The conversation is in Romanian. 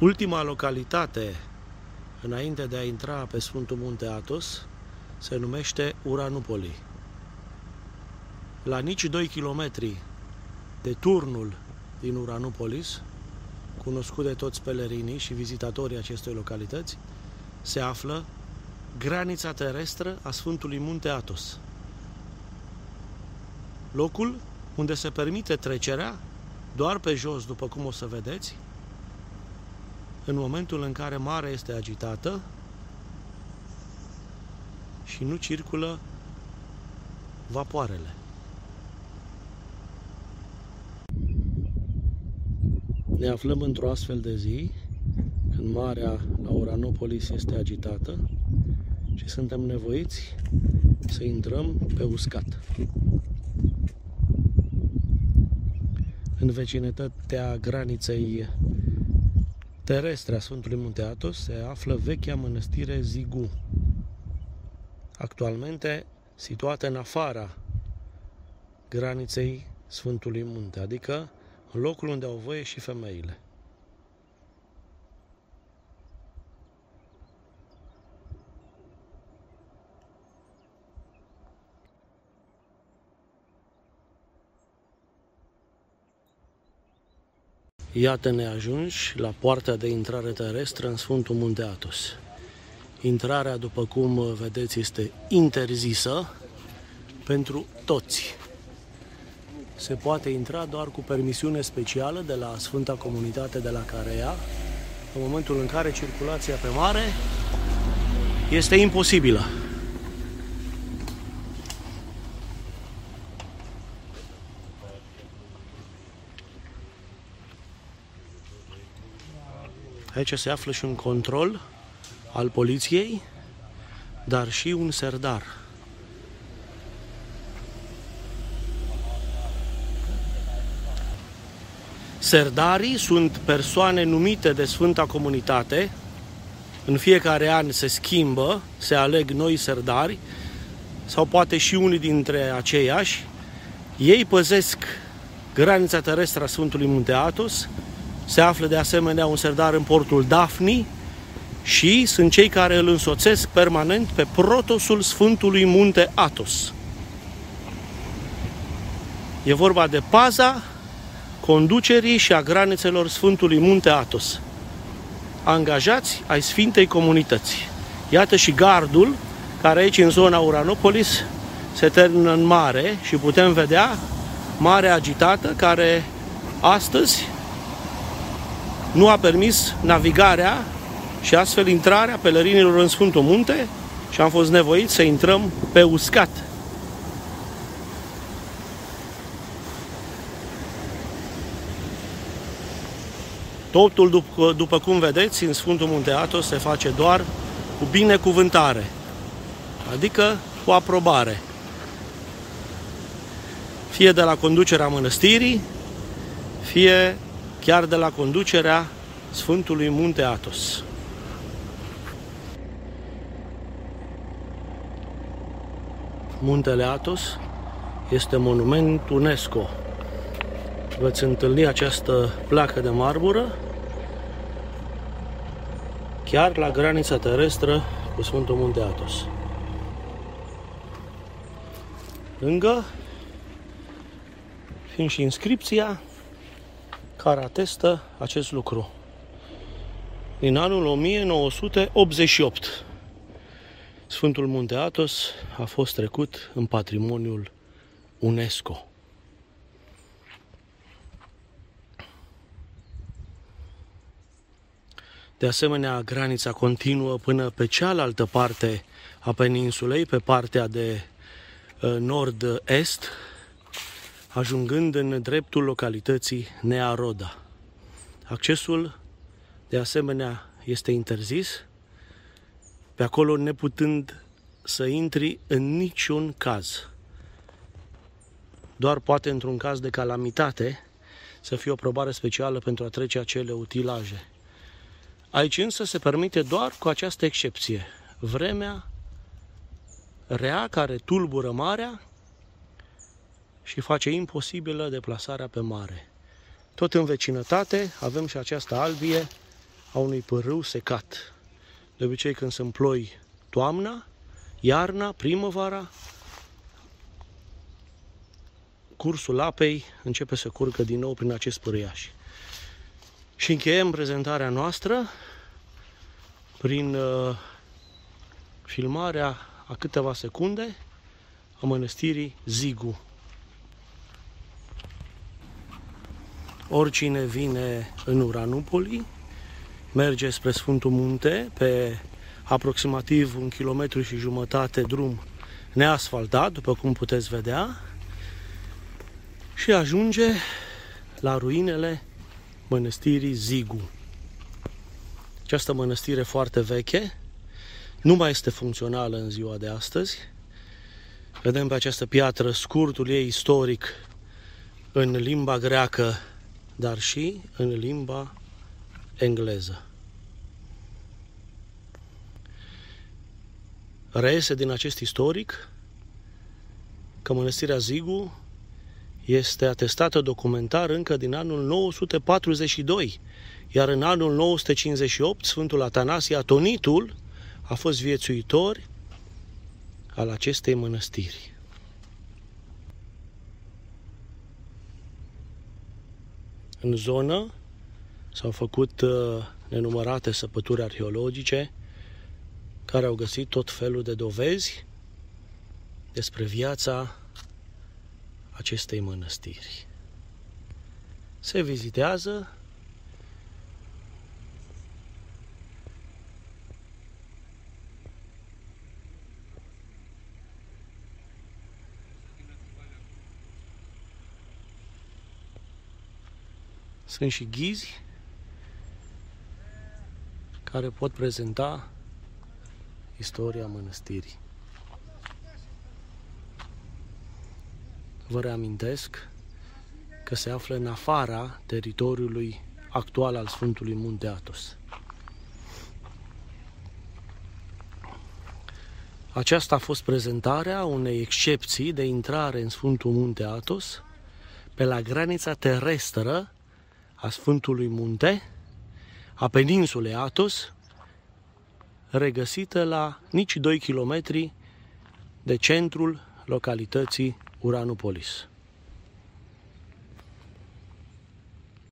Ultima localitate înainte de a intra pe Sfântul Munte Atos se numește Uranupoli. La nici 2 km de turnul din Uranupolis, cunoscut de toți pelerinii și vizitatorii acestei localități, se află granița terestră a Sfântului Munte Atos. Locul unde se permite trecerea doar pe jos, după cum o să vedeți, în momentul în care marea este agitată și nu circulă vapoarele. Ne aflăm într-o astfel de zi, când marea la Oranopolis este agitată și suntem nevoiți să intrăm pe uscat. În vecinătatea graniței terestre a Sfântului Munte Atos se află vechea mănăstire Zigu, actualmente situată în afara graniței Sfântului Munte, adică în locul unde au voie și femeile. Iată-ne ajunși la poarta de intrare terestră în Sfântul Munte Atos. Intrarea, după cum vedeți, este interzisă pentru toți. Se poate intra doar cu permisiune specială de la Sfânta Comunitate de la Carea, în momentul în care circulația pe mare este imposibilă. Aici se află și un control al poliției, dar și un serdar. Serdarii sunt persoane numite de Sfânta Comunitate. În fiecare an se schimbă, se aleg noi serdari, sau poate și unii dintre aceiași. Ei păzesc granița terestră a Sfântului Munte Atos, se află de asemenea un serdar în portul Dafni și sunt cei care îl însoțesc permanent pe protosul Sfântului Munte Atos. E vorba de paza conducerii și a granițelor Sfântului Munte Atos. Angajați ai Sfintei Comunități. Iată și gardul, care aici în zona Uranopolis se termină în mare și putem vedea mare agitată care astăzi nu a permis navigarea și astfel intrarea pelerinilor în Sfântul Munte și am fost nevoiți să intrăm pe uscat. Totul, după, după cum vedeți, în Sfântul Munte Atos se face doar cu binecuvântare, adică cu aprobare. Fie de la conducerea mănăstirii, fie chiar de la conducerea Sfântului Munte Atos. Muntele Atos este monument UNESCO. Veți întâlni această placă de marmură chiar la granița terestră cu Sfântul Munte Atos. Lângă fiind și inscripția care atestă acest lucru. Din anul 1988, Sfântul Munte Athos a fost trecut în patrimoniul UNESCO. De asemenea, granița continuă până pe cealaltă parte a peninsulei, pe partea de uh, nord-est, ajungând în dreptul localității Nearoda. Accesul, de asemenea, este interzis, pe acolo neputând să intri în niciun caz. Doar poate într-un caz de calamitate să fie o probare specială pentru a trece acele utilaje. Aici însă se permite doar cu această excepție. Vremea rea care tulbură marea și face imposibilă deplasarea pe mare. Tot în vecinătate avem și această albie a unui pârâu secat. De obicei când sunt ploi toamna, iarna, primăvara, cursul apei începe să curgă din nou prin acest pârâiaș. Și încheiem prezentarea noastră prin uh, filmarea a câteva secunde a mănăstirii Zigu. Oricine vine în Uranupoli merge spre Sfântul Munte pe aproximativ un kilometru și jumătate drum neasfaltat, după cum puteți vedea, și ajunge la ruinele mănăstirii Zigu. Această mănăstire foarte veche nu mai este funcțională în ziua de astăzi. Vedem pe această piatră scurtul ei istoric în limba greacă, dar și în limba engleză. Reiese din acest istoric că mănăstirea Zigu este atestată documentar încă din anul 942, iar în anul 958 Sfântul Atanasie Atonitul a fost viețuitor al acestei mănăstiri. În zonă s-au făcut uh, nenumărate săpături arheologice care au găsit tot felul de dovezi despre viața acestei mănăstiri. Se vizitează Sunt și ghizi care pot prezenta istoria mănăstirii. Vă reamintesc că se află în afara teritoriului actual al Sfântului Munte Atos. Aceasta a fost prezentarea unei excepții de intrare în Sfântul Munte Atos pe la granița terestră a Sfântului Munte, a peninsulei Atos, regăsită la nici 2 km de centrul localității Uranopolis.